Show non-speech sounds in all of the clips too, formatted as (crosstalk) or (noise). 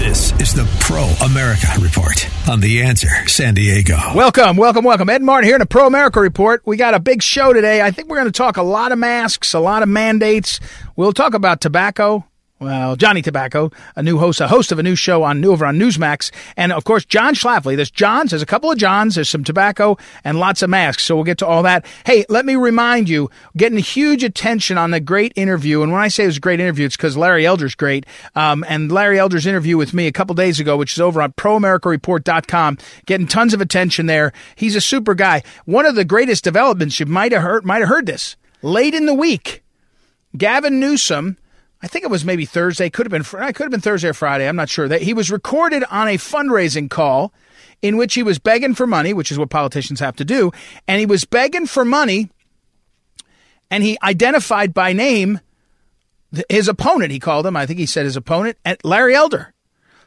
This is the Pro America Report on The Answer San Diego. Welcome, welcome, welcome. Ed Martin here in the Pro America Report. We got a big show today. I think we're going to talk a lot of masks, a lot of mandates. We'll talk about tobacco. Well, Johnny Tabacco, a new host, a host of a new show on over on Newsmax, and of course John Schlafly. There's Johns, there's a couple of Johns, there's some tobacco and lots of masks. So we'll get to all that. Hey, let me remind you, getting huge attention on the great interview. And when I say it was a great interview, it's because Larry Elder's great. Um, and Larry Elder's interview with me a couple days ago, which is over on ProAmericaReport.com, getting tons of attention there. He's a super guy. One of the greatest developments you might have heard, might have heard this late in the week. Gavin Newsom I think it was maybe Thursday. Could have been. I could have been Thursday or Friday. I'm not sure. That he was recorded on a fundraising call in which he was begging for money, which is what politicians have to do, and he was begging for money, and he identified by name his opponent. He called him. I think he said his opponent, Larry Elder.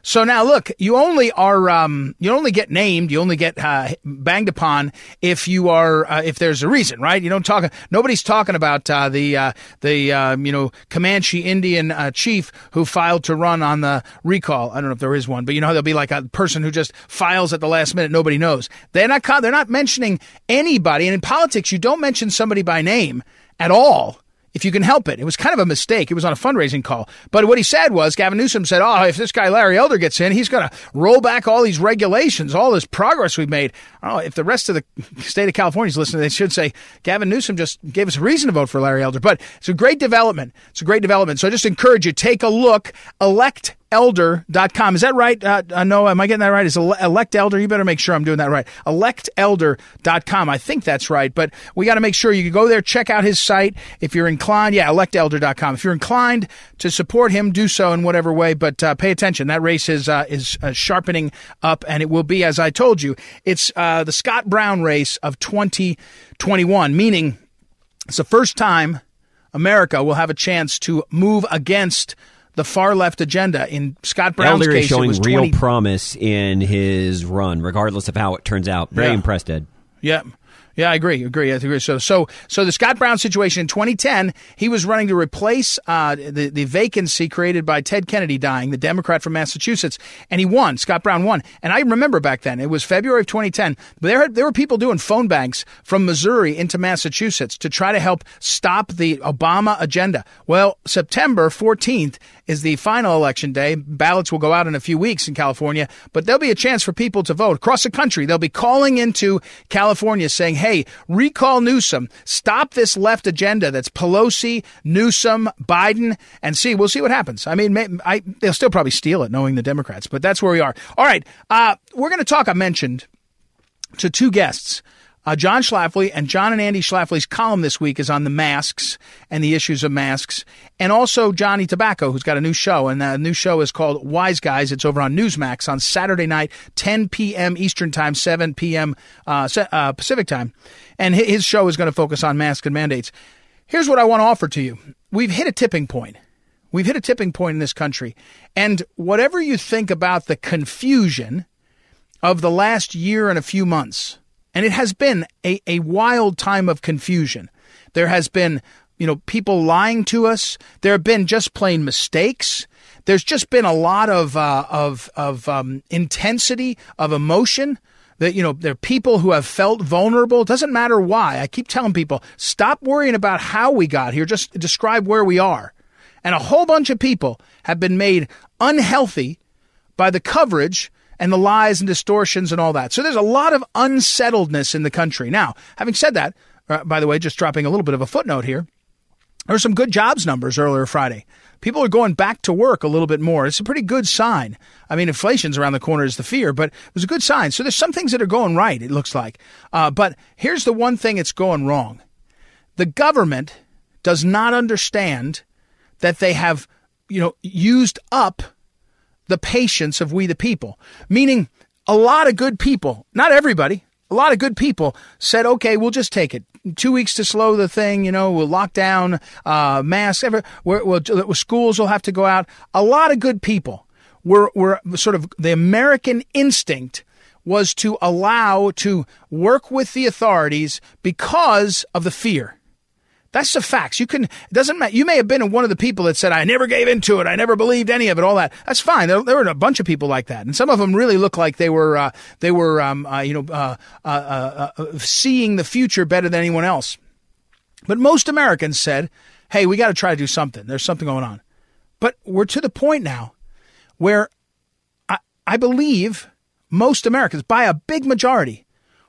So now look, you only are um, you only get named, you only get uh, banged upon if you are uh, if there's a reason, right? You don't talk. Nobody's talking about uh, the uh, the um, you know Comanche Indian uh, chief who filed to run on the recall. I don't know if there is one, but you know there'll be like a person who just files at the last minute. Nobody knows. They're not they're not mentioning anybody, and in politics you don't mention somebody by name at all if you can help it. It was kind of a mistake. It was on a fundraising call. But what he said was Gavin Newsom said, Oh, if this guy Larry Elder gets in, he's going to roll back all these regulations, all this progress we've made. Oh, if the rest of the (laughs) state of California is listening, they should say Gavin Newsom just gave us a reason to vote for Larry Elder. But it's a great development. It's a great development. So I just encourage you, take a look, elect electelder.com. Is that right? Uh, uh, no, am I getting that right? Is elect elder? You better make sure I'm doing that right. Electelder.com. I think that's right, but we got to make sure you go there, check out his site. If you're inclined, yeah, electelder.com. If you're inclined to support him, do so in whatever way, but uh, pay attention. That race is, uh, is uh, sharpening up, and it will be, as I told you, it's the Scott Brown race of 2021, meaning it's the first time America will have a chance to move against – the far left agenda. In Scott Brown's Elder case, is showing real 20... promise in his run, regardless of how it turns out. Very yeah. impressed, Ed. Yeah. Yeah, I agree. Agree. I agree. So, so, so the Scott Brown situation in 2010, he was running to replace uh, the the vacancy created by Ted Kennedy dying, the Democrat from Massachusetts, and he won. Scott Brown won. And I remember back then, it was February of 2010. But there, there were people doing phone banks from Missouri into Massachusetts to try to help stop the Obama agenda. Well, September 14th is the final election day. Ballots will go out in a few weeks in California, but there'll be a chance for people to vote across the country. They'll be calling into California saying, hey, recall Newsom. Stop this left agenda that's Pelosi, Newsom, Biden, and see. We'll see what happens. I mean, I, they'll still probably steal it, knowing the Democrats, but that's where we are. All right. Uh, we're going to talk, I mentioned, to two guests. Uh, John Schlafly and John and Andy Schlafly's column this week is on the masks and the issues of masks, and also Johnny Tabacco, who's got a new show, and the new show is called Wise Guys. It's over on Newsmax on Saturday night, 10 p.m. Eastern Time, 7 p.m. Uh, uh, Pacific Time, and his show is going to focus on masks and mandates. Here's what I want to offer to you: We've hit a tipping point. We've hit a tipping point in this country, and whatever you think about the confusion of the last year and a few months and it has been a, a wild time of confusion. There has been, you know, people lying to us. There have been just plain mistakes. There's just been a lot of uh, of of um, intensity of emotion. That you know, there are people who have felt vulnerable. It doesn't matter why. I keep telling people, stop worrying about how we got here. Just describe where we are. And a whole bunch of people have been made unhealthy by the coverage and the lies and distortions and all that. So there's a lot of unsettledness in the country. Now, having said that, uh, by the way, just dropping a little bit of a footnote here, there were some good jobs numbers earlier Friday. People are going back to work a little bit more. It's a pretty good sign. I mean, inflation's around the corner is the fear, but it was a good sign. So there's some things that are going right, it looks like. Uh, but here's the one thing that's going wrong. The government does not understand that they have, you know, used up the patience of we the people. Meaning, a lot of good people, not everybody, a lot of good people said, okay, we'll just take it. Two weeks to slow the thing, you know, we'll lock down, uh, masks, ever, we're, we'll, schools will have to go out. A lot of good people were, were sort of the American instinct was to allow to work with the authorities because of the fear That's the facts. You can, it doesn't matter. You may have been one of the people that said, I never gave into it. I never believed any of it, all that. That's fine. There, there were a bunch of people like that. And some of them really look like they were, uh, they were, um, uh, you know, uh, uh, uh, uh seeing the future better than anyone else. But most Americans said, hey, we got to try to do something. There's something going on. But we're to the point now where I, I believe most Americans, by a big majority,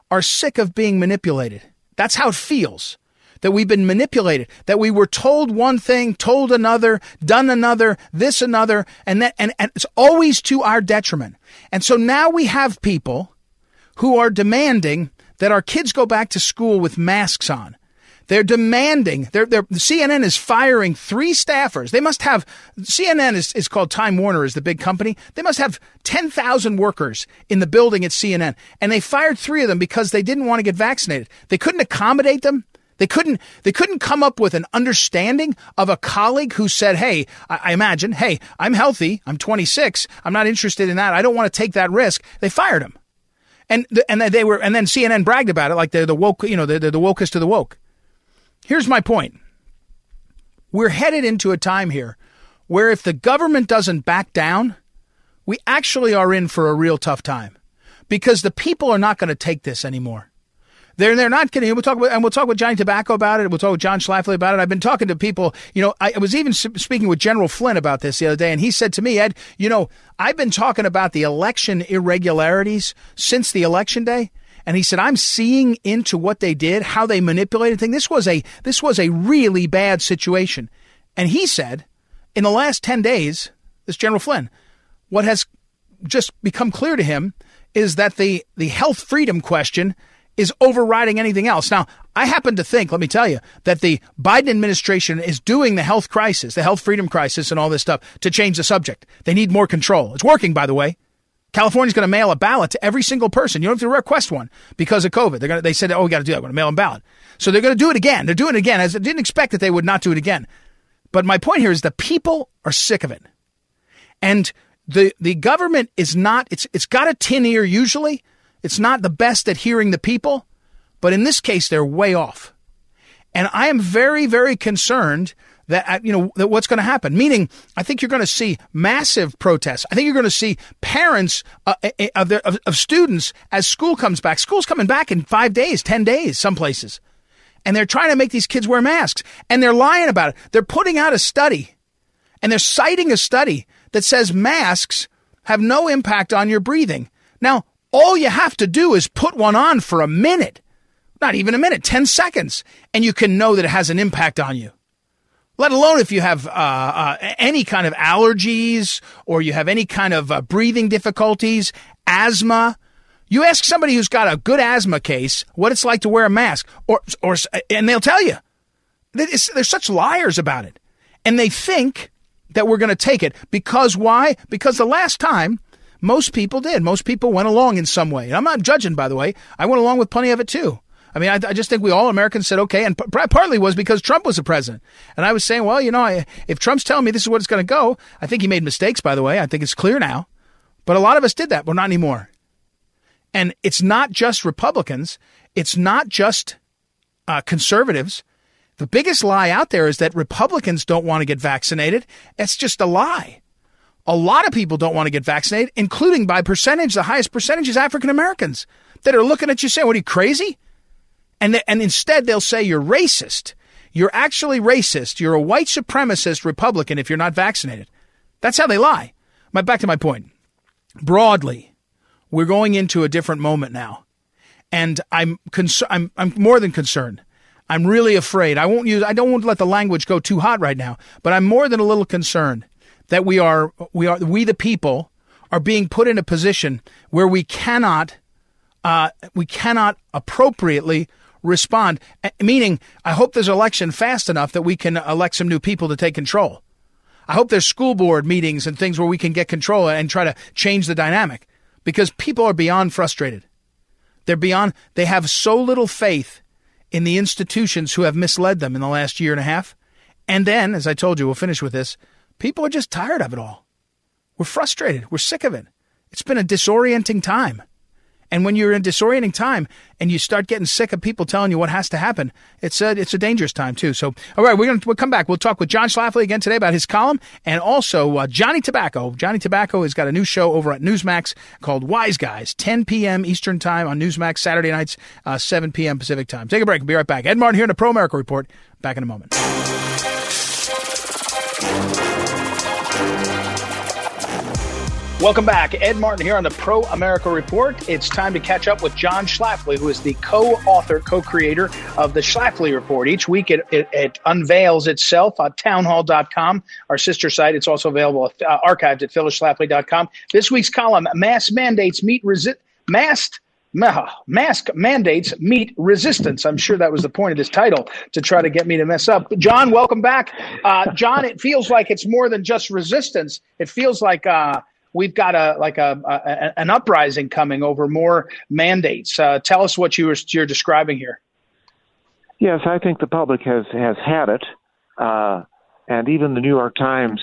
are sick of being manipulated. That's how it feels that we've been manipulated, that we were told one thing, told another, done another, this another, and that, and, and it's always to our detriment. And so now we have people who are demanding that our kids go back to school with masks on. They're demanding. They're, they're, CNN is firing three staffers. They must have. CNN is, is called Time Warner, is the big company. They must have ten thousand workers in the building at CNN, and they fired three of them because they didn't want to get vaccinated. They couldn't accommodate them. They couldn't they couldn't come up with an understanding of a colleague who said, "Hey, I, imagine, hey, I'm healthy. I'm 26. I'm not interested in that. I don't want to take that risk." They fired him, and and they were and then CNN bragged about it like they're the woke, you know, they're, they're the wokest of the woke. Here's my point: we're headed into a time here where if the government doesn't back down, we actually are in for a real tough time because the people are not going to take this anymore. They're they're not kidding. We'll talk and we'll talk with Johnny Tabacco about it. We'll talk with John Schlafly about it. I've been talking to people. You know, I was even speaking with General Flynn about this the other day, and he said to me, Ed, you know, I've been talking about the election irregularities since the election day. And he said, I'm seeing into what they did, how they manipulated things. This was a, this was a really bad situation. And he said, in the last 10 days, this General Flynn, what has just become clear to him is that the, the health freedom question is overriding anything else. Now, I happen to think, let me tell you, that the Biden administration is doing the health crisis, the health freedom crisis, and all this stuff to change the subject. They need more control. It's working, by the way. California's going to mail a ballot to every single person. You don't have to request one because of COVID. They're going to, they said, oh, we got to do that. We're going to mail a ballot. So they're going to do it again. They're doing it again. I didn't expect that they would not do it again. But my point here is the people are sick of it. And the, the government is not, it's, it's got a tin ear usually, it's not the best at hearing the people, but in this case, they're way off. And I am very, very concerned that uh, you know that what's going to happen. Meaning, I think you're going to see massive protests. I think you're going to see parents uh, uh, uh of, of, of students as school comes back. School's coming back in five days, ten days, some places, and they're trying to make these kids wear masks, and they're lying about it. They're putting out a study, and they're citing a study that says masks have no impact on your breathing. Now, all you have to do is put one on for a minute, not even a minute, 10 seconds, and you can know that it has an impact on you. Let alone if you have uh, uh, any kind of allergies or you have any kind of uh, breathing difficulties, asthma. You ask somebody who's got a good asthma case what it's like to wear a mask, or, or and they'll tell you. They're such liars about it. And they think that we're going to take it because why? Because the last time most people did. Most people went along in some way. And I'm not judging, by the way. I went along with plenty of it too. I mean, I, I just think we all Americans said okay, and p- partly was because Trump was the president. And I was saying, well, you know, I, if Trump's telling me this is what it's going to go, I think he made mistakes. By the way, I think it's clear now. But a lot of us did that. Well, not anymore. And it's not just Republicans. It's not just uh, conservatives. The biggest lie out there is that Republicans don't want to get vaccinated. It's just a lie. A lot of people don't want to get vaccinated, including by percentage. The highest percentage is African Americans that are looking at you saying, What are you crazy? And, and instead, they'll say you're racist. You're actually racist. You're a white supremacist Republican if you're not vaccinated. That's how they lie. My, back to my point. Broadly, we're going into a different moment now. And I'm, cons- I'm, I'm more than concerned. I'm really afraid. I won't use, I don't want to let the language go too hot right now, but I'm more than a little concerned that we are we are we the people are being put in a position where we cannot uh, we cannot appropriately respond. Meaning, I hope there's election fast enough that we can elect some new people to take control. I hope there's school board meetings and things where we can get control and try to change the dynamic because people are beyond frustrated. They're beyond, they have so little faith in the institutions who have misled them in the last year and a half. And then, as I told you, we'll finish with this People are just tired of it all. We're frustrated. We're sick of it. It's been a disorienting time. And when you're in disorienting time and you start getting sick of people telling you what has to happen, it's a, it's a dangerous time too. So, all right, we're going to we'll come back. We'll talk with John Schlafly again today about his column and also uh, Johnny Tabacco. Johnny Tabacco has got a new show over at Newsmax called Wise Guys, 10 p.m. Eastern Time on Newsmax, Saturday nights, uh, 7 p.m. Pacific Time. Take a break. We'll be right back. Ed Martin here in the Pro America Report. Back in a moment. Welcome back. Ed Martin here on the Pro America Report. It's time to catch up with John Schlafly, who is the co author, co creator of the Schlafly Report. Each week it, it, it unveils itself at townhall.com, our sister site. It's also available, uh, archived at phyllisschlafly.com. This week's column Mass Mandates Meet Resist. Masked mask mandates meet resistance. I'm sure that was the point of this title to try to get me to mess up. John, welcome back. Uh, John, it feels like it's more than just resistance. It feels like uh, we've got a like a, a, an uprising coming over more mandates. Uh, tell us what you were, you're describing here. Yes, I think the public has has had it, uh, and even the New York Times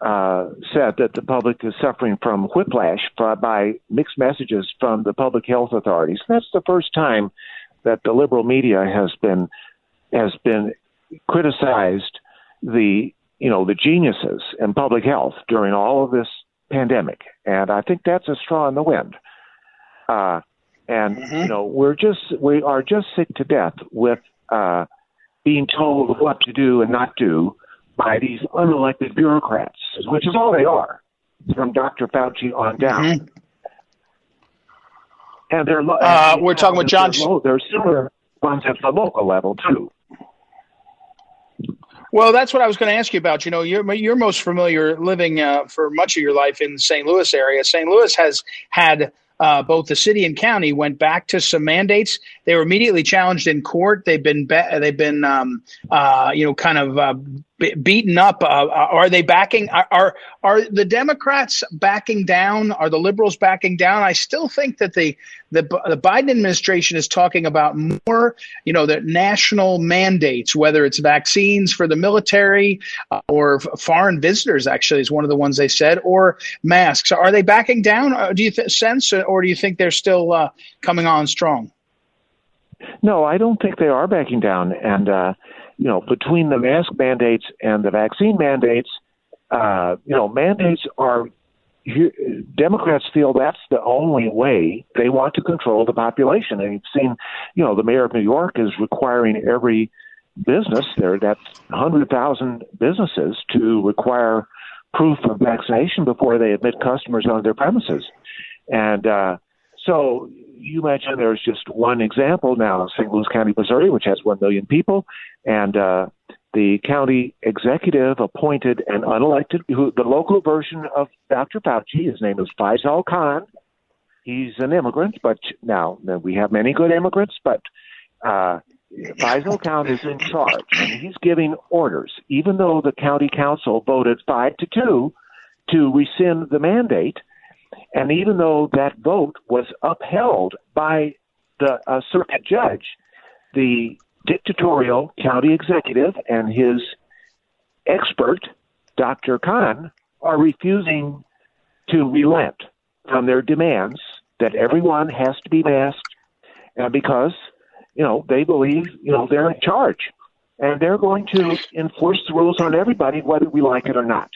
uh, said that the public is suffering from whiplash by mixed messages from the public health authorities. That's the first time that the liberal media has been has been criticized the you know the geniuses in public health during all of this pandemic, and I think that's a straw in the wind. Uh, and mm-hmm. you know, we're just we are just sick to death with uh, being told what to do and not do by these unelected bureaucrats, which is all they are, from Dr. Fauci on down. Mm-hmm. And they're uh, we're talking with John. They're, they're similar ones at the local level too. Well, that's what I was going to ask you about. You know, you're you're most familiar living uh, for much of your life in the St. Louis area. St. Louis has had uh, both the city and county went back to some mandates. They were immediately challenged in court. They've been be- they've been um, uh, you know kind of uh, beaten up. Uh, uh, are they backing? Are, are, are the Democrats backing down? Are the liberals backing down? I still think that the the the Biden administration is talking about more you know the national mandates, whether it's vaccines for the military uh, or foreign visitors. Actually, is one of the ones they said, or masks. Are they backing down? do you th- sense, or do you think they're still coming on strong? No, I don't think they are backing down. And, uh, you know, between the mask mandates and the vaccine mandates, uh, you know, mandates are Democrats feel that's the only way they want to control the population. And you've seen, you know, the mayor of New York is requiring every business there, that's 100,000 businesses, to require proof of vaccination before they admit customers on their premises. And uh, so you mentioned there's just one example now, St. Louis County, Missouri, which has 1 million people, and uh, the county executive appointed an unelected, who, the local version of Dr. Fauci. His name is Faisal Khan. He's an immigrant, but now we have many good immigrants, but uh, Faisal Khan is in charge, and he's giving orders, even though the county council voted five to two to rescind the mandate – and even though that vote was upheld by the uh, circuit judge, the dictatorial county executive and his expert, Dr. Khan, are refusing to relent from their demands that everyone has to be masked and because, you know, they believe, you know, they're in charge. And they're going to enforce the rules on everybody, whether we like it or not.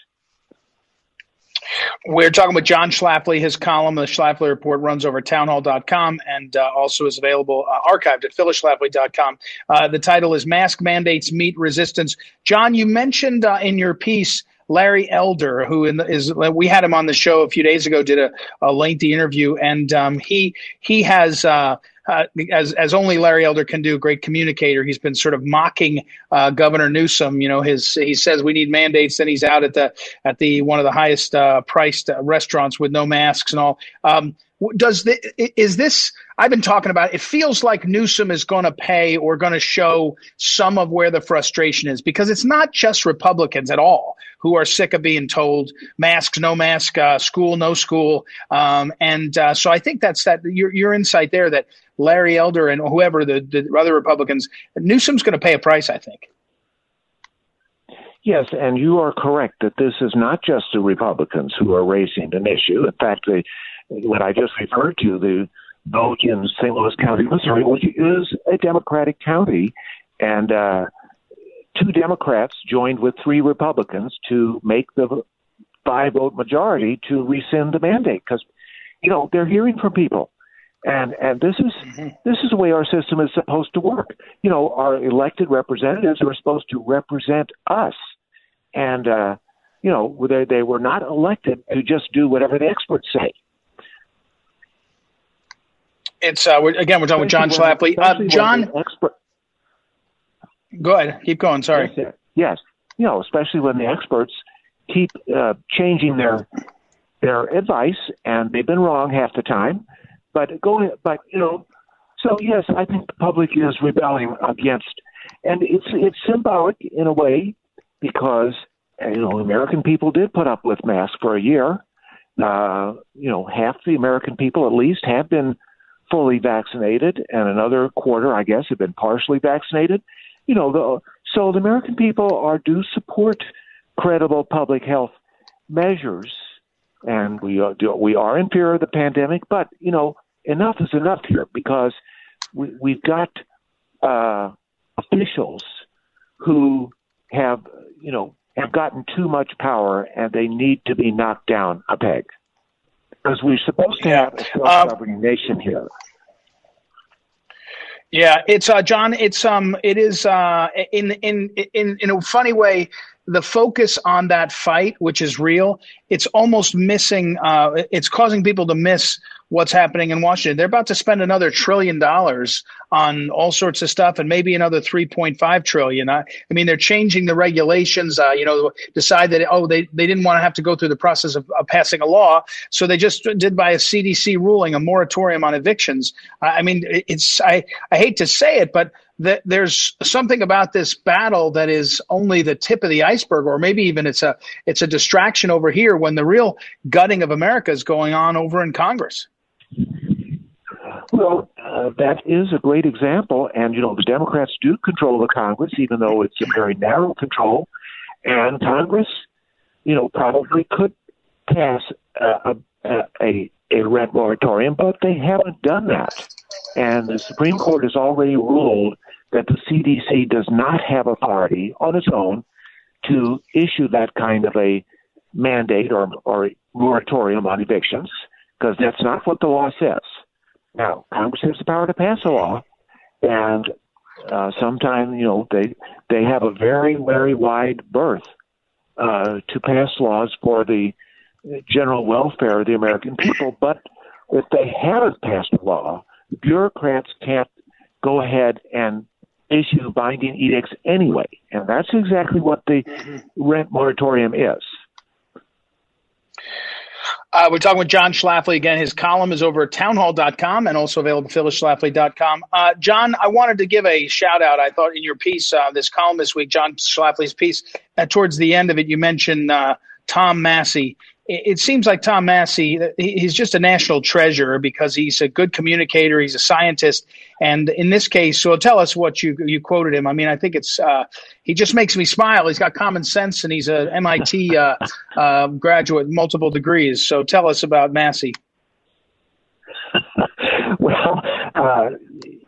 We're talking with John Schlafly. His column, the Schlafly Report, runs over townhall.com and uh, also is available uh, archived at phyllisschlafly.com. Uh, the title is Mask Mandates Meet Resistance. John, you mentioned uh, in your piece Larry Elder, who is we had him on the show a few days ago, did a, a lengthy interview, and um, he he has uh, uh, as as only Larry Elder can do, great communicator. He's been sort of mocking uh, Governor Newsom. You know, his he says we need mandates, then he's out at the at the one of the highest uh, priced uh, restaurants with no masks and all. Um, does the, is this? I've been talking about. It feels like Newsom is going to pay or going to show some of where the frustration is because it's not just Republicans at all who are sick of being told masks, no mask, uh, school, no school, um, and uh, so I think that's that your your insight there that Larry Elder and whoever the, the other Republicans, Newsom's going to pay a price. I think. Yes, and you are correct that this is not just the Republicans who are raising an issue. In fact, the what I just referred to, the vote in St. Louis County, Missouri, which is a Democratic county, and uh, two Democrats joined with three Republicans to make the five vote majority to rescind the mandate because you know they're hearing from people and and this is mm-hmm. this is the way our system is supposed to work. You know our elected representatives are supposed to represent us. And uh you know they they were not elected to just do whatever the experts say. It's uh we're, again we're talking with john schlafly. Uh, john? expert, go ahead. Keep going. Sorry. Yes, yes. You know especially when the experts keep uh, changing their their advice, and they've been wrong half the time. But going, but you know, so yes, I think the public is rebelling against, and it's it's symbolic in a way because you know American people did put up with masks for a year. Uh, you know, half the American people at least have been fully vaccinated, and another quarter, I guess, have been partially vaccinated. You know, the, so the American people are do support credible public health measures, and we are, we are in fear of the pandemic. But you know, enough is enough here because we, we've got uh, officials who have you know have gotten too much power, and they need to be knocked down a peg because we're supposed to have a self-governing um, nation here. Yeah, it's uh, John. It's um, it is uh, in in in in a funny way the focus on that fight, which is real, it's almost missing. Uh, it's causing people to miss what's happening in Washington. They're about to spend another trillion dollars on all sorts of stuff, and maybe another three point five trillion. I, I, mean, they're changing the regulations. Uh, you know, decide that oh, they they didn't want to have to go through the process of, of, passing a law, so they just did by a CDC ruling a moratorium on evictions. I mean, it's I I hate to say it, but that there's something about this battle that is only the tip of the iceberg, or maybe even it's a it's a distraction over here when the real gutting of America is going on over in Congress. Well, uh, that is a great example, and you know the Democrats do control the Congress, even though it's a very narrow control, and Congress, you know, probably could pass a a, a, a rent moratorium, but they haven't done that. And the Supreme Court has already ruled that the CDC does not have authority on its own to issue that kind of a mandate or, or moratorium on evictions because that's not what the law says. Now, Congress has the power to pass a law, and uh, sometimes you know they they have a very very wide berth uh, to pass laws for the general welfare of the American people. But if they haven't passed a law, bureaucrats can't go ahead and issue binding edicts anyway. And that's exactly what the rent moratorium is. Uh, we're talking with John Schlafly again. His column is over at townhall.com and also available at phyllisschlafly.com. Uh, John, I wanted to give a shout out. I thought in your piece, uh, this column this week, John Schlafly's piece, uh, towards the end of it, you mentioned uh, Tom Massie it seems like Tom Massie, he's just a national treasure because he's a good communicator. He's a scientist. And in this case, so tell us what you, you quoted him. I mean, I think it's, uh, he just makes me smile. He's got common sense and he's a MIT, uh, uh, graduate, multiple degrees. So tell us about Massie. (laughs) well, uh,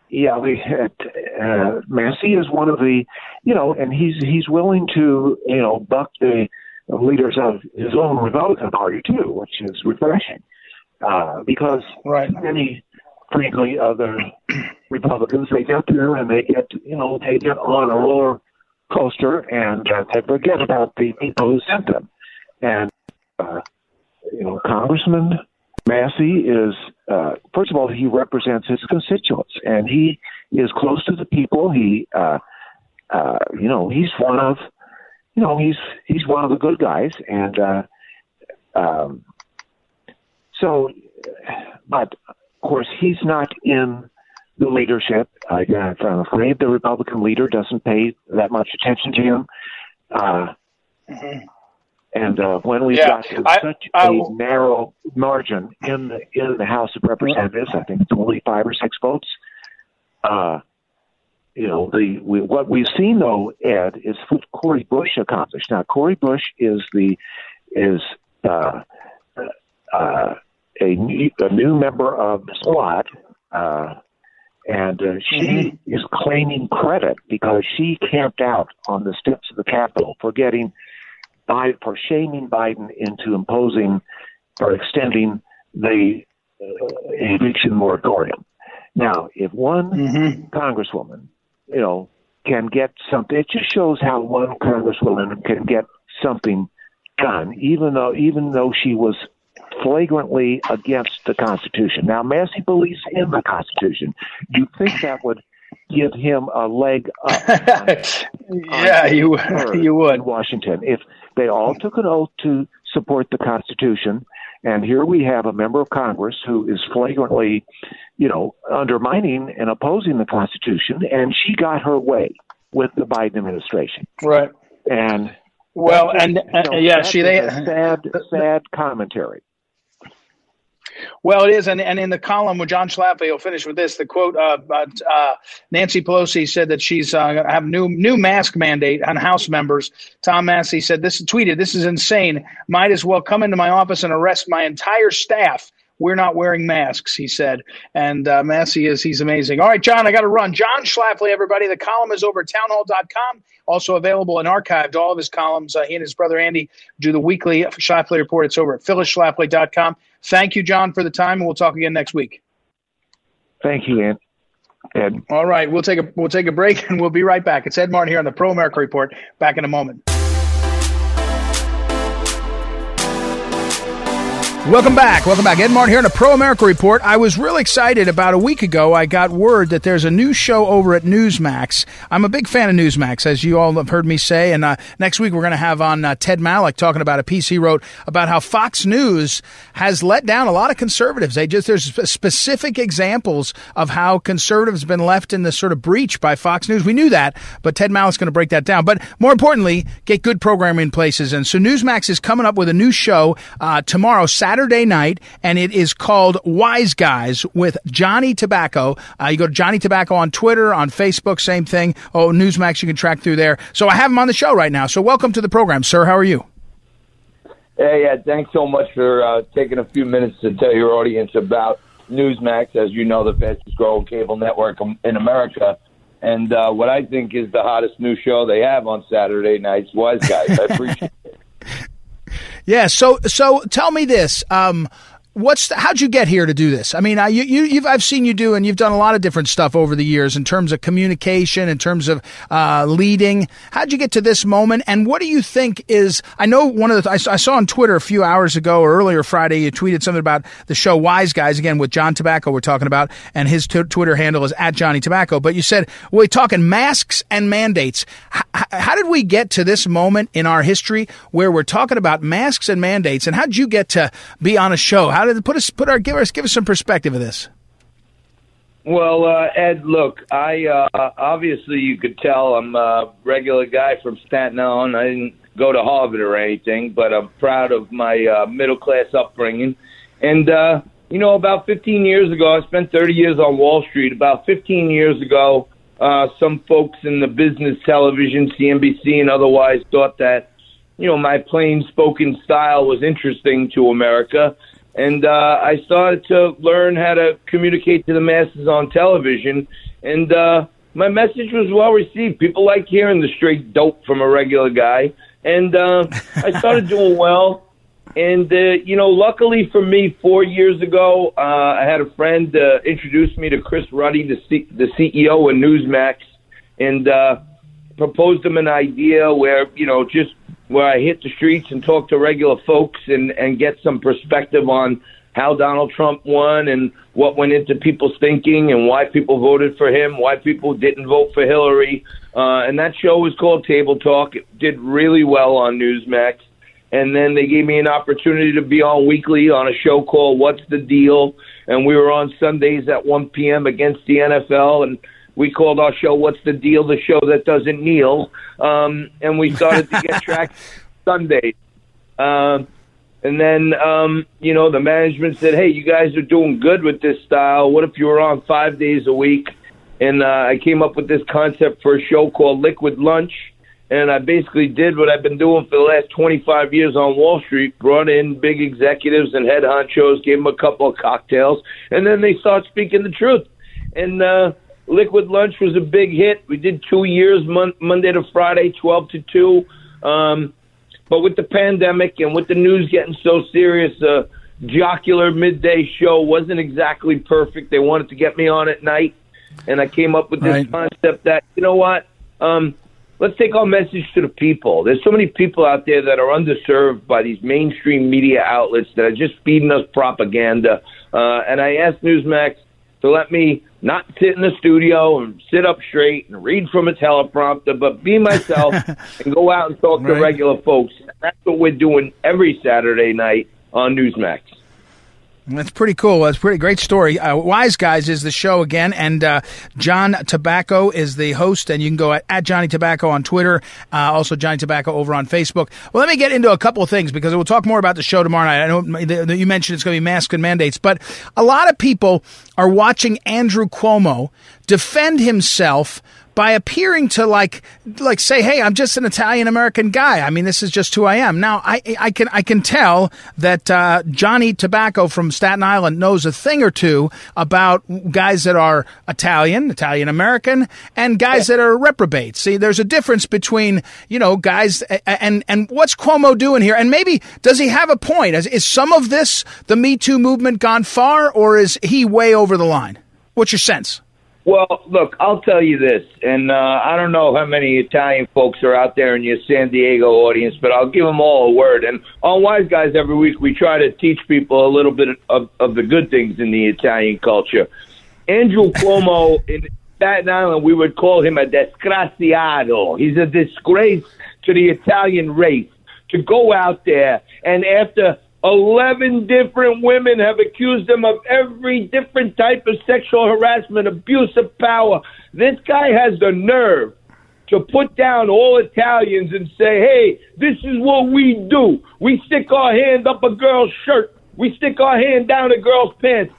yeah, we had, uh, Massie is one of the, you know, and he's, he's willing to, you know, buck the, leaders of his own Republican Party too, which is refreshing. Uh, because right. many, frankly, other (clears throat) Republicans they get there and they get you know they get on a roller coaster and uh, they forget about the people who sent them. And uh, you know, Congressman Massie is uh, first of all he represents his constituents and he is close to the people. He uh, uh, you know he's one of you know, he's he's one of the good guys, and uh, um, so, but of course, he's not in the leadership. I, I'm afraid the Republican leader doesn't pay that much attention to him. Uh, mm-hmm. And uh, when we've yeah, got I, such I, a I, narrow margin in the in the House of Representatives, I think it's only five or six votes. Uh, you know, the we, what we've seen though, Ed, is what Cori Bush accomplished. Now, Cori Bush is the is uh, uh, a, new, a new member of the squad, uh, and uh, she mm-hmm. is claiming credit because she camped out on the steps of the Capitol for getting by for shaming Biden into imposing or extending the uh, eviction moratorium. Now, if one mm-hmm. congresswoman, you know, can get something, it just shows how one congresswoman can get something done, even though even though she was flagrantly against the Constitution. Now, Massie believes in the Constitution. You think that would give him a leg up? (laughs) On, yeah, on you (laughs) you would. In Washington, if they all took an oath to support the Constitution, and here we have a member of Congress who is flagrantly, you know, undermining and opposing the Constitution, and she got her way with the Biden administration. Right. And well, and uh, you know, yeah, she they sad, (laughs) sad commentary. Well, it is, and, and in the column with John Schlafly, he'll finish with this. The quote: uh, uh, Nancy Pelosi said that she's uh, have new new mask mandate on House members. Tom Massie said this tweeted, "This is insane. Might as well come into my office and arrest my entire staff." We're not wearing masks, he said. And uh, Massie is, he's amazing. All right, John, I got to run. John Schlafly, everybody. The column is over at townhall.com. Also available and archived, all of his columns. Uh, he and his brother Andy do the weekly Schlafly report. It's over at phyllisschlafly.com. Thank you, John, for the time, and we'll talk again next week. Thank you, Ed. Ed. All right, we'll take a we'll take a break (laughs) and we'll be right back. It's Ed Martin here on the Pro America Report. Back in a moment. Welcome back. Welcome back. Ed Martin here in a Pro America Report. I was really excited about a week ago. I got word that there's a new show over at Newsmax. I'm a big fan of Newsmax, as you all have heard me say. And uh, next week we're going to have on uh, Ted Malloch talking about a piece he wrote about how Fox News has let down a lot of conservatives. They just there's specific examples of how conservatives have been left in the sort of breach by Fox News. We knew that, but Ted Malloch's going to break that down. But more importantly, get good programming places. And so Newsmax is coming up with a new show uh, tomorrow, Saturday. Saturday night, and it is called Wise Guys with Johnny Tabacco. Uh, you go to Johnny Tabacco on Twitter, on Facebook, same thing. Oh, Newsmax, you can track through there. So I have him on the show right now. So welcome to the program, sir. How are you? Hey, yeah, thanks so much for uh, taking a few minutes to tell your audience about Newsmax, as you know, the fastest growing cable network in America. And uh, what I think is the hottest new show they have on Saturday nights, Wise Guys. I appreciate. Yeah. So so tell me this. Um, what's the, how'd you get here to do this? I mean, I, you, you, have I've seen you do, and you've done a lot of different stuff over the years in terms of communication, in terms of uh, leading. How'd you get to this moment? And what do you think is? I know one of the I, I saw on Twitter a few hours ago or earlier Friday, you tweeted something about the show Wise Guys again with John Tabacco. We're talking about, and his t- Twitter handle is at Johnny Tabacco. But you said we're talking masks and mandates. H- how did we get to this moment in our history where we're talking about masks and mandates? And how'd you get to be on a show? How did put us put our give us give us some perspective of this? Well, uh, Ed, look, I uh, obviously you could tell I'm a regular guy from Staten Island. I didn't go to Harvard or anything, but I'm proud of my uh, middle class upbringing. And uh, you know, about 15 years ago, I spent 30 years on Wall Street. About 15 years ago, uh, some folks in the business television, CNBC and otherwise, thought that you know my plain spoken style was interesting to America and uh, I started to learn how to communicate to the masses on television, and uh, my message was well received. People like hearing the straight dope from a regular guy, and uh, (laughs) I started doing well. And uh, you know, luckily for me, four years ago, uh, I had a friend uh, introduce me to Chris Ruddy, the C- the CEO of Newsmax, and uh, proposed him an idea where you know just where I hit the streets and talk to regular folks and, and get some perspective on how Donald Trump won and what went into people's thinking and why people voted for him, why people didn't vote for Hillary. Uh, and that show was called Table Talk. It did really well on Newsmax. And then they gave me an opportunity to be on weekly on a show called What's the Deal? And we were on Sundays at 1 p.m. against the NFL. And we called our show "What's the Deal?" The show that doesn't kneel, um, and we started to get (laughs) tracked Sundays. Um, and then, um, you know, the management said, "Hey, you guys are doing good with this style. What if you were on five days a week?" And uh, I came up with this concept for a show called Liquid Lunch. and I basically did what I've been doing for the last 25 years on Wall Street. Brought in big executives and head honchos, gave them a couple of cocktails, and then they start speaking the truth. And uh, Liquid Lunch was a big hit. We did two years, mon- Monday to Friday, 12 to 2. Um, but with the pandemic and with the news getting so serious, the uh, jocular midday show wasn't exactly perfect. They wanted to get me on at night, and I came up with this Right. concept that, you know what? Um, let's take our message to the people. There's so many people out there that are underserved by these mainstream media outlets that are just feeding us propaganda. Uh, and I asked Newsmax to let me not sit in the studio and sit up straight and read from a teleprompter, but be myself (laughs) and go out and talk to regular folks. That's what we're doing every Saturday night on Newsmax. That's pretty cool. That's pretty great story. Uh, Wise Guys is the show again, and uh, John Tabacco is the host, and you can go at, at Johnny Tabacco on Twitter, uh, also Johnny Tabacco over on Facebook. Well, let me get into a couple of things because we'll talk more about the show tomorrow night. I know that you mentioned it's going to be masks and mandates, but a lot of people are watching Andrew Cuomo defend himself by appearing to like like say hey i'm just an italian american guy. I mean this is just who i am. Now i i can i can tell that uh, johnny tabacco from staten island knows a thing or two about guys that are italian italian american and guys that are reprobates see there's a difference between you know guys and and what's cuomo doing here? And maybe does he have a point? Is, is some of this the me too movement gone far or is he way over the line? What's your sense Well, look, I'll tell you this, and uh, I don't know how many Italian folks are out there in your San Diego audience, but I'll give them all a word. And on Wise Guys every week, we try to teach people a little bit of, of the good things in the Italian culture. Andrew Cuomo (laughs) in Staten Island, we would call him a disgraziato. He's a disgrace to the Italian race to go out there and after 11 different women have accused him of every different type of sexual harassment, abuse of power. This guy has the nerve to put down all Italians and say, hey, this is what we do. We stick our hand up a girl's shirt. We stick our hand down a girl's pants.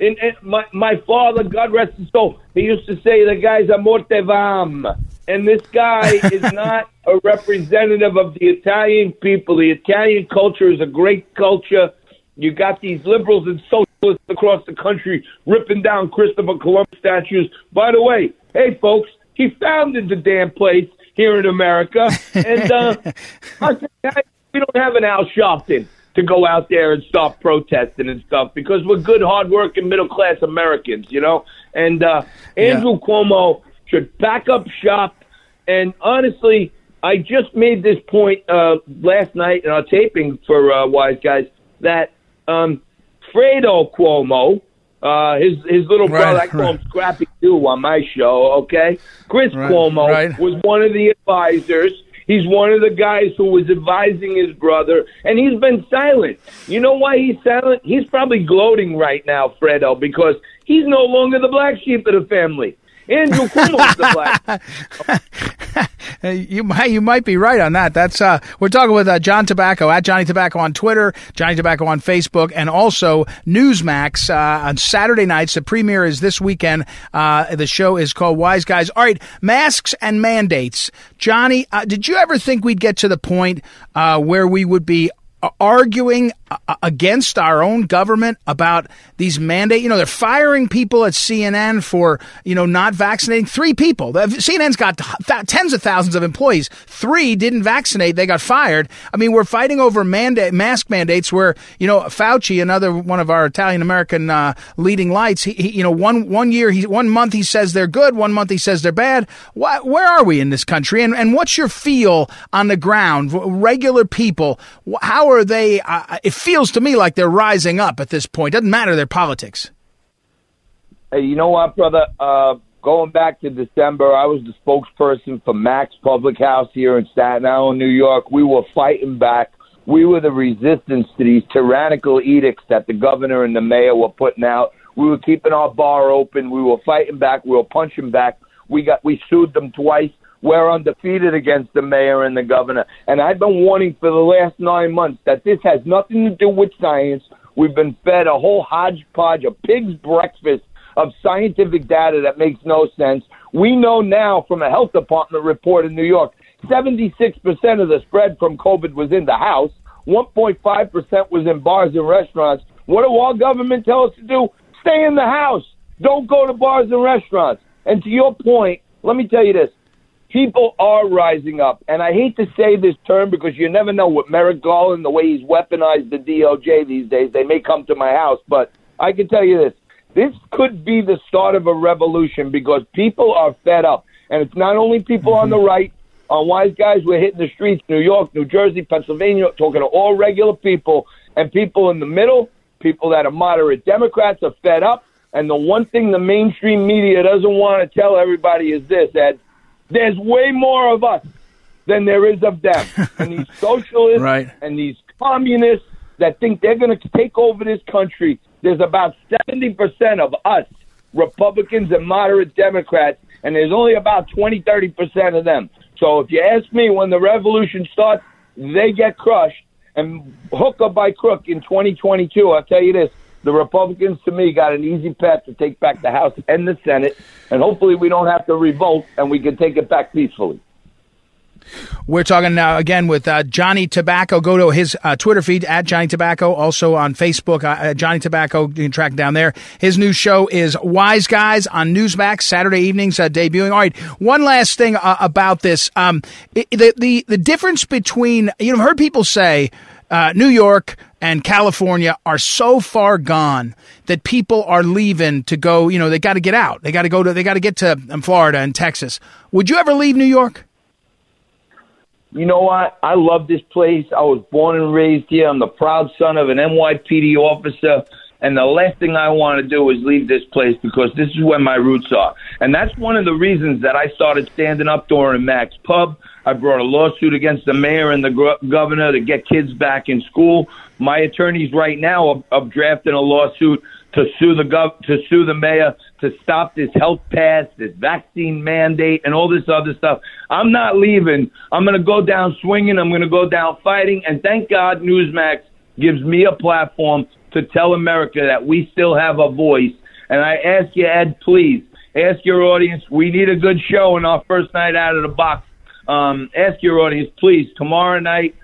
And, and my, my father, God rest his soul, he used to say the guy's are morte mortevam. And this guy (laughs) is not a representative of the Italian people. The Italian culture is a great culture. You got these liberals and socialists across the country ripping down Christopher Columbus statues. By the way, hey folks, he founded the damn place here in America, and uh, (laughs) I said, "Guys, we don't have an Al Sharpton to go out there and start protesting and stuff because we're good, hardworking, middle class Americans, you know. And uh, Andrew Cuomo should back up shop. And honestly, I just made this point uh, last night in our taping for uh, Wise Guys that um, Fredo Cuomo, uh, his his little Right, brother, I call him Scrappy Doo on my show. Okay, Chris Right, Cuomo right. was one of the advisors. He's one of the guys who was advising his brother, and he's been silent. You know why he's silent? He's probably gloating right now, Fredo, because he's no longer the black sheep of the family. Andrew Cuomo's the (laughs) black. You might you might be right on that. That's uh, we're talking with uh, John Tabacco at Johnny Tabacco on Twitter, Johnny Tabacco on Facebook, and also Newsmax uh, on Saturday nights. The premiere is this weekend. Uh, the show is called Wise Guys. All right, masks and mandates. Johnny, uh, did you ever think we'd get to the point uh, where we would be arguing against our own government about these mandate. You know, they're firing people at CNN for, you know, not vaccinating. Three people. CNN's got th- tens of thousands of employees. Three didn't vaccinate. They got fired. I mean, we're fighting over mandate, mask mandates where, you know, Fauci, another one of our Italian American uh, leading lights, he, he, you know, one, one year, he, one month he says they're good, one month he says they're bad. Where are we in this country? And, and what's your feel on the ground? Regular people, how are they? Uh, it feels to me like they're rising up at this point. Doesn't matter their politics. Hey, you know what, brother? Uh, going back to December, I was the spokesperson for Mac's Public House here in Staten Island, New York. We were fighting back. We were the resistance to these tyrannical edicts that the governor and the mayor were putting out. We were keeping our bar open. We were fighting back. We were punching back. We got we sued them twice. We're undefeated against the mayor and the governor. And I've been warning for the last nine months that this has nothing to do with science. We've been fed a whole hodgepodge, a pig's breakfast of scientific data that makes no sense. We know now from a health department report in New York 76% of the spread from COVID was in the house. 1.5% was in bars and restaurants. What do our government tell us to do? Stay in the house. Don't go to bars and restaurants. And to your point, let me tell you this. People are rising up. And I hate to say this term because you never know what Merrick Garland, the way he's weaponized the DOJ these days. They may come to my house, but I can tell you this. This could be the start of a revolution because people are fed up. And it's not only people on the mm-hmm. right, on Wise Guys, we're hitting the streets, New York, New Jersey, Pennsylvania, talking to all regular people and people in the middle, people that are moderate Democrats are fed up. And the one thing the mainstream media doesn't want to tell everybody is this, Ed. There's way more of us than there is of them. (laughs) and these socialists Right. and these communists that think they're going to take over this country, there's about 70% of us, Republicans and moderate Democrats, and there's only about 20, 30% of them. So if you ask me, when the revolution starts, they get crushed. And hook or by crook in 2022, I'll tell you this. The Republicans, to me, got an easy path to take back the House and the Senate, and hopefully we don't have to revolt and we can take it back peacefully. We're talking now again with uh, Johnny Tabacco. Go to his uh, Twitter feed at Johnny Tabacco. Also on Facebook, uh, Johnny Tabacco. You can track down there. His new show is Wise Guys on Newsmax Saturday evenings, uh, debuting. All right. One last thing uh, about this: um, it, the the the difference between you know, I've heard people say. Uh, New York and California are so far gone that people are leaving to go. You know, they got to get out. They got to go to. They got to get to um, Florida and Texas. Would you ever leave New York? You know what? I love this place. I was born and raised here. I'm the proud son of an NYPD officer. And the last thing I want to do is leave this place because this is where my roots are. And that's one of the reasons that I started standing up during Mac's Pub. I brought a lawsuit against the mayor and the governor to get kids back in school. My attorneys right now are, are drafting a lawsuit to sue the gov- to sue the mayor to stop this health pass, this vaccine mandate, and all this other stuff. I'm not leaving. I'm going to go down swinging. I'm going to go down fighting. And thank God Newsmax gives me a platform to tell America that we still have a voice. And I ask you, Ed, please ask your audience. We need a good show in our first night out of the box. Um, ask your audience, please, tomorrow night,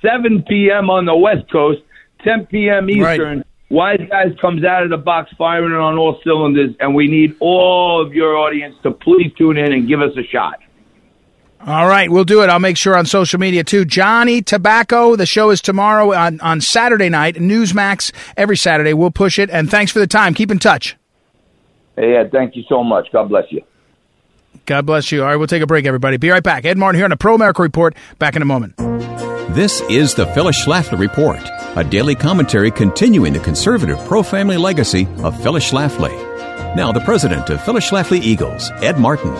7 p.m. on the West Coast, 10 p.m. Right. Eastern. Wise Guys comes out of the box firing on all cylinders, and we need all of your audience to please tune in and give us a shot. All right, we'll do it. I'll make sure on social media too. Johnny Tabacco. The show is tomorrow on, on Saturday night. Newsmax every Saturday. We'll push it. And thanks for the time. Keep in touch. Hey, Ed, thank you so much. God bless you. God bless you. All right, we'll take a break, everybody. Be right back. Ed Martin here on the Pro America Report. Back in a moment. This is the Phyllis Schlafly Report, a daily commentary continuing the conservative pro family legacy of Phyllis Schlafly. Now, the president of Phyllis Schlafly Eagles, Ed Martin.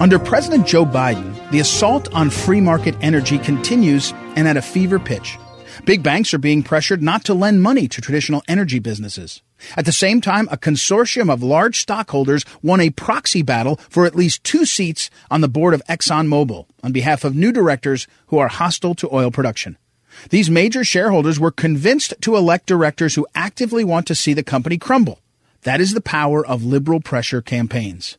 Under President Joe Biden, the assault on free market energy continues and at a fever pitch. Big banks are being pressured not to lend money to traditional energy businesses. At the same time, a consortium of large stockholders won a proxy battle for at least two seats on the board of ExxonMobil on behalf of new directors who are hostile to oil production. These major shareholders were convinced to elect directors who actively want to see the company crumble. That is the power of liberal pressure campaigns.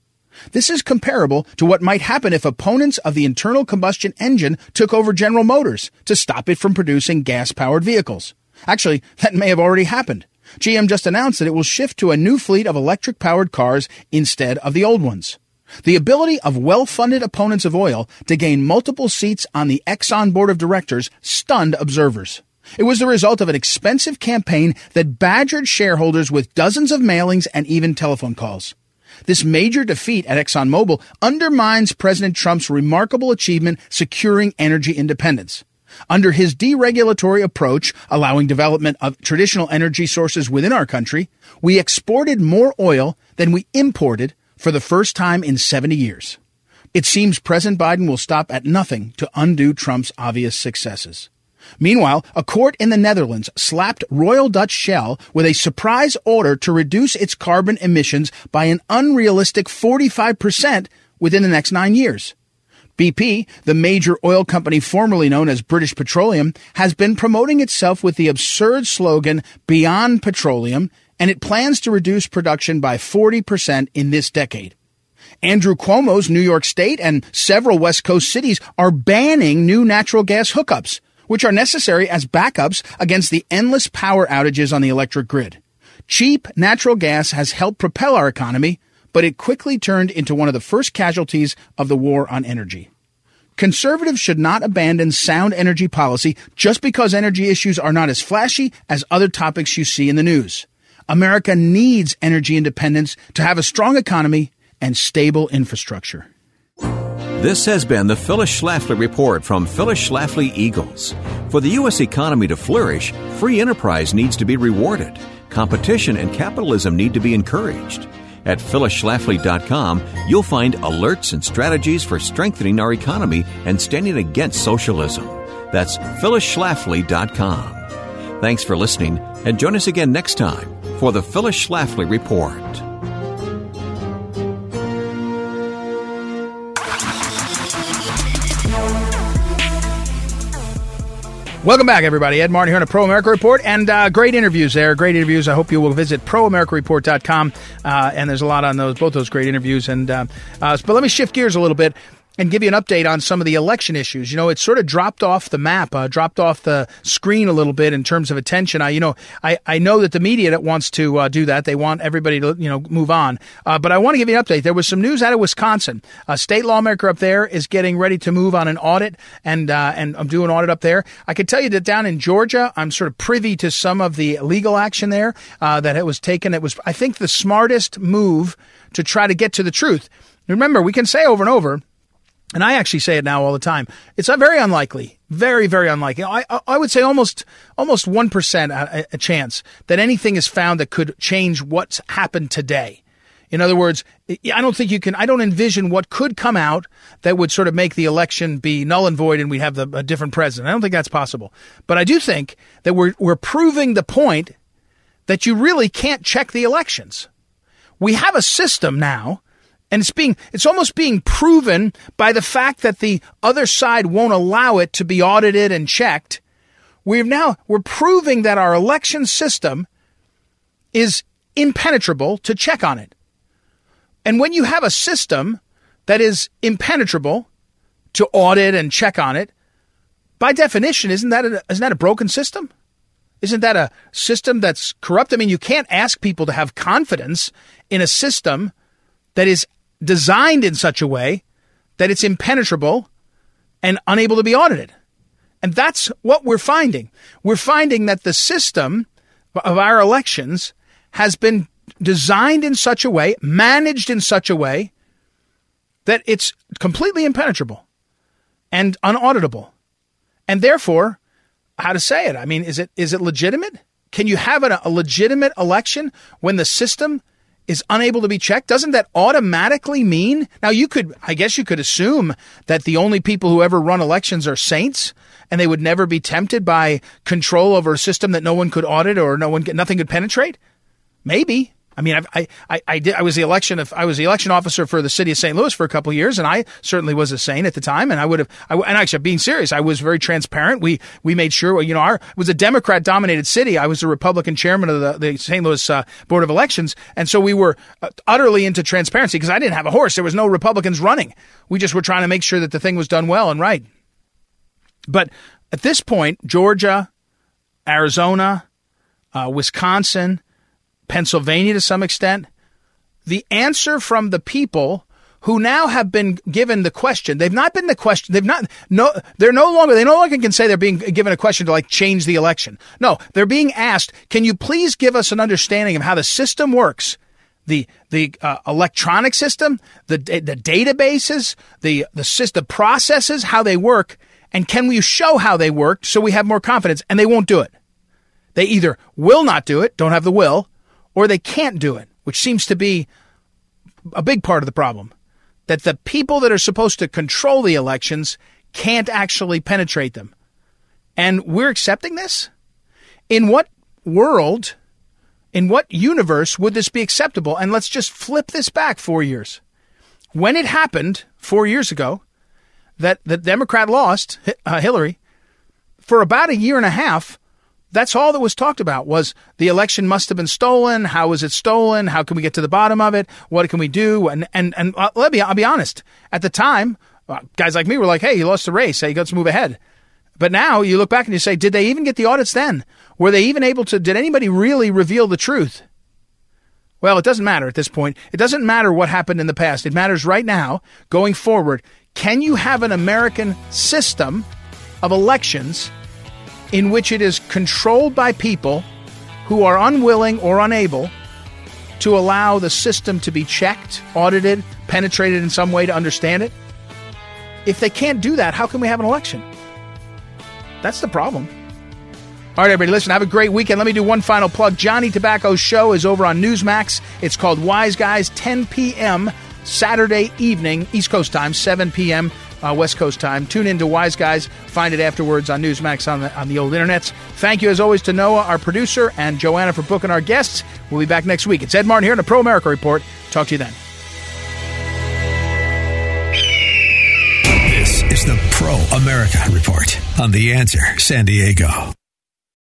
This is comparable to what might happen if opponents of the internal combustion engine took over General Motors to stop it from producing gas powered vehicles. Actually, that may have already happened. GM just announced that it will shift to a new fleet of electric powered cars instead of the old ones. The ability of well funded opponents of oil to gain multiple seats on the Exxon board of directors stunned observers. It was the result of an expensive campaign that badgered shareholders with dozens of mailings and even telephone calls. This major defeat at ExxonMobil undermines President Trump's remarkable achievement securing energy independence. Under his deregulatory approach, allowing development of traditional energy sources within our country, we exported more oil than we imported for the first time in 70 years. It seems President Biden will stop at nothing to undo Trump's obvious successes. Meanwhile, a court in the Netherlands slapped Royal Dutch Shell with a surprise order to reduce its carbon emissions by an unrealistic 45% within the next nine years. BP, the major oil company formerly known as British Petroleum, has been promoting itself with the absurd slogan Beyond Petroleum, and it plans to reduce production by 40% in this decade. Andrew Cuomo's New York State and several West Coast cities are banning new natural gas hookups, which are necessary as backups against the endless power outages on the electric grid. Cheap natural gas has helped propel our economy, but it quickly turned into one of the first casualties of the war on energy. Conservatives should not abandon sound energy policy just because energy issues are not as flashy as other topics you see in the news. America needs energy independence to have a strong economy and stable infrastructure. This has been the Phyllis Schlafly Report from Phyllis Schlafly Eagles. For the U.S. economy to flourish, free enterprise needs to be rewarded. Competition and capitalism need to be encouraged. At phyllisschlafly.com, you'll find alerts and strategies for strengthening our economy and standing against socialism. That's phyllisschlafly.com. Thanks for listening, and join us again next time for the Phyllis Schlafly Report. Welcome back, everybody. Ed Martin here on a Pro America Report, and uh, great interviews there. Great interviews. I hope you will visit proamericareport.com, uh, and there's a lot on those, both those great interviews. And uh, uh, but let me shift gears a little bit and give you an update on some of the election issues. You know, it sort of dropped off the map, uh, dropped off the screen a little bit in terms of attention. I, you know, I, I know that the media that wants to uh, do that, they want everybody to, you know, move on. Uh, but I want to give you an update. There was some news out of Wisconsin. A state lawmaker up there is getting ready to move on an audit, and uh, and I'm doing an audit up there. I can tell you that down in Georgia, I'm sort of privy to some of the legal action there uh, that it was taken. It was, I think, the smartest move to try to get to the truth. Remember, we can say over and over and I actually say it now all the time. It's very unlikely, very, very unlikely. I, I would say almost, almost 1% a, a chance that anything is found that could change what's happened today. In other words, I don't think you can, I don't envision what could come out that would sort of make the election be null and void and we have the, a different president. I don't think that's possible. But I do think that we're, we're proving the point that you really can't check the elections. We have a system now and it's being, it's almost being proven by the fact that the other side won't allow it to be audited and checked. We've now, we're proving that our election system is impenetrable to check on it. And when you have a system that is impenetrable to audit and check on it, by definition, isn't that a, isn't that a broken system? Isn't that a system that's corrupt? I mean, you can't ask people to have confidence in a system that is designed in such a way that it's impenetrable and unable to be audited. And that's what we're finding. We're finding that the system of our elections has been designed in such a way, managed in such a way, that it's completely impenetrable and unauditable. And therefore, how to say it? I mean, is it is it legitimate? Can you have a, a legitimate election when the system is unable to be checked, doesn't that automatically mean? Now, you could, I guess you could assume that the only people who ever run elections are saints and they would never be tempted by control over a system that no one could audit or no one, nothing could penetrate. Maybe. I mean, I, I, I did. I was the election of, I was the election officer for the city of St. Louis for a couple of years, and I certainly was a saint at the time. And I would have, I, and actually, being serious, I was very transparent. We we made sure, you know, our it was a Democrat dominated city. I was a Republican chairman of the, the St. Louis uh, Board of Elections, and so we were uh, utterly into transparency because I didn't have a horse. There was no Republicans running. We just were trying to make sure that the thing was done well and right. But at this point, Georgia, Arizona, uh, Wisconsin Pennsylvania to some extent. The answer from the people who now have been given the question. They've not been the question. They've not, no, they're no longer, they no longer can say they're being given a question to like change the election. No, they're being asked, can you please give us an understanding of how the system works? The, the uh, electronic system, the, the databases, the, the system, processes, how they work, and can we show how they work so we have more confidence? And they won't do it. They either will not do it, don't have the will, or they can't do it, which seems to be a big part of the problem. That the people that are supposed to control the elections can't actually penetrate them. And we're accepting this? In what world, in what universe would this be acceptable? And let's just flip this back four years. When it happened four years ago that the Democrat lost, uh, Hillary, for about a year and a half, That's all that was talked about was the election must have been stolen. How was it stolen? How can we get to the bottom of it? What can we do? And and and uh, let me I'll be honest. At the time, uh, guys like me were like, "Hey, he lost the race. Hey, let's move ahead." But now you look back and you say, "Did they even get the audits then? Were they even able to? Did anybody really reveal the truth?" Well, it doesn't matter at this point. It doesn't matter what happened in the past. It matters right now, going forward. Can you have an American system of elections in which it is controlled by people who are unwilling or unable to allow the system to be checked, audited, penetrated in some way to understand it? If they can't do that, how can we have an election? That's the problem. All right, everybody, listen, have a great weekend. Let me do one final plug. Johnny Tabacco's show is over on Newsmax. It's called Wise Guys, 10 p.m. Saturday evening, East Coast time, 7 p.m. Uh, West Coast time. Tune in to Wise Guys. Find it afterwards on Newsmax on the, on the old internets. Thank you, as always, to Noah, our producer, and Joanna for booking our guests. We'll be back next week. It's Ed Martin here in the Pro America Report. Talk to you then. This is the Pro America Report on The Answer San Diego.